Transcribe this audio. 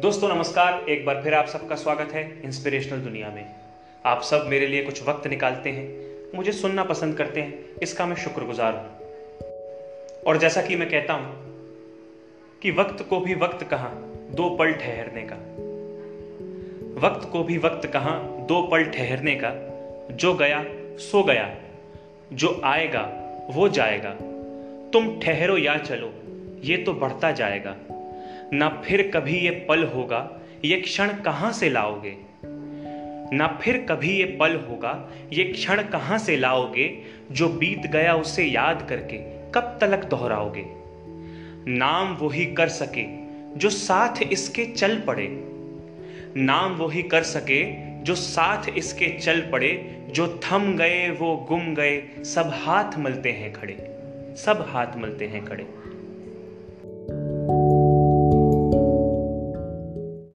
दोस्तों, नमस्कार। एक बार फिर आप सबका स्वागत है इंस्पिरेशनल दुनिया में। आप सब मेरे लिए कुछ वक्त निकालते हैं, मुझे सुनना पसंद करते हैं, इसका मैं शुक्रगुजार हूँ। और जैसा कि मैं कहता हूँ कि वक्त को भी वक्त कहाँ, दो पल ठहरने का। वक्त को भी वक्त कहाँ, दो पल ठहरने का। जो गया, सो गया। जो आएगा, वो जाएगा। तुम ठहरो या चलो, ये तो बढ़ता जाएगा। ना फिर कभी ये पल होगा, ये क्षण कहाँ से लाओगे? ना फिर कभी ये पल होगा, ये क्षण कहाँ से लाओगे, जो बीत गया उसे याद करके कब तलक दोहराओगे? नाम वही कर सके, जो साथ इसके चल पड़े। नाम वही कर सके, जो साथ इसके चल पड़े, जो थम गए वो गुम गए, सब हाथ मलते हैं खड़े, सब हाथ मलते हैं खड़े।